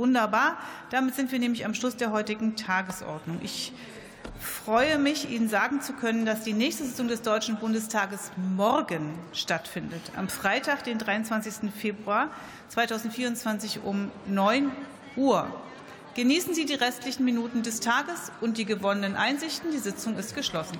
Wunderbar. Damit sind wir nämlich am Schluss der heutigen Tagesordnung. Ich freue mich, Ihnen sagen zu können, dass die nächste Sitzung des Deutschen Bundestages morgen stattfindet, am Freitag, den 23. Februar 2024 um 9 Uhr. Genießen Sie die restlichen Minuten des Tages und die gewonnenen Einsichten. Die Sitzung ist geschlossen.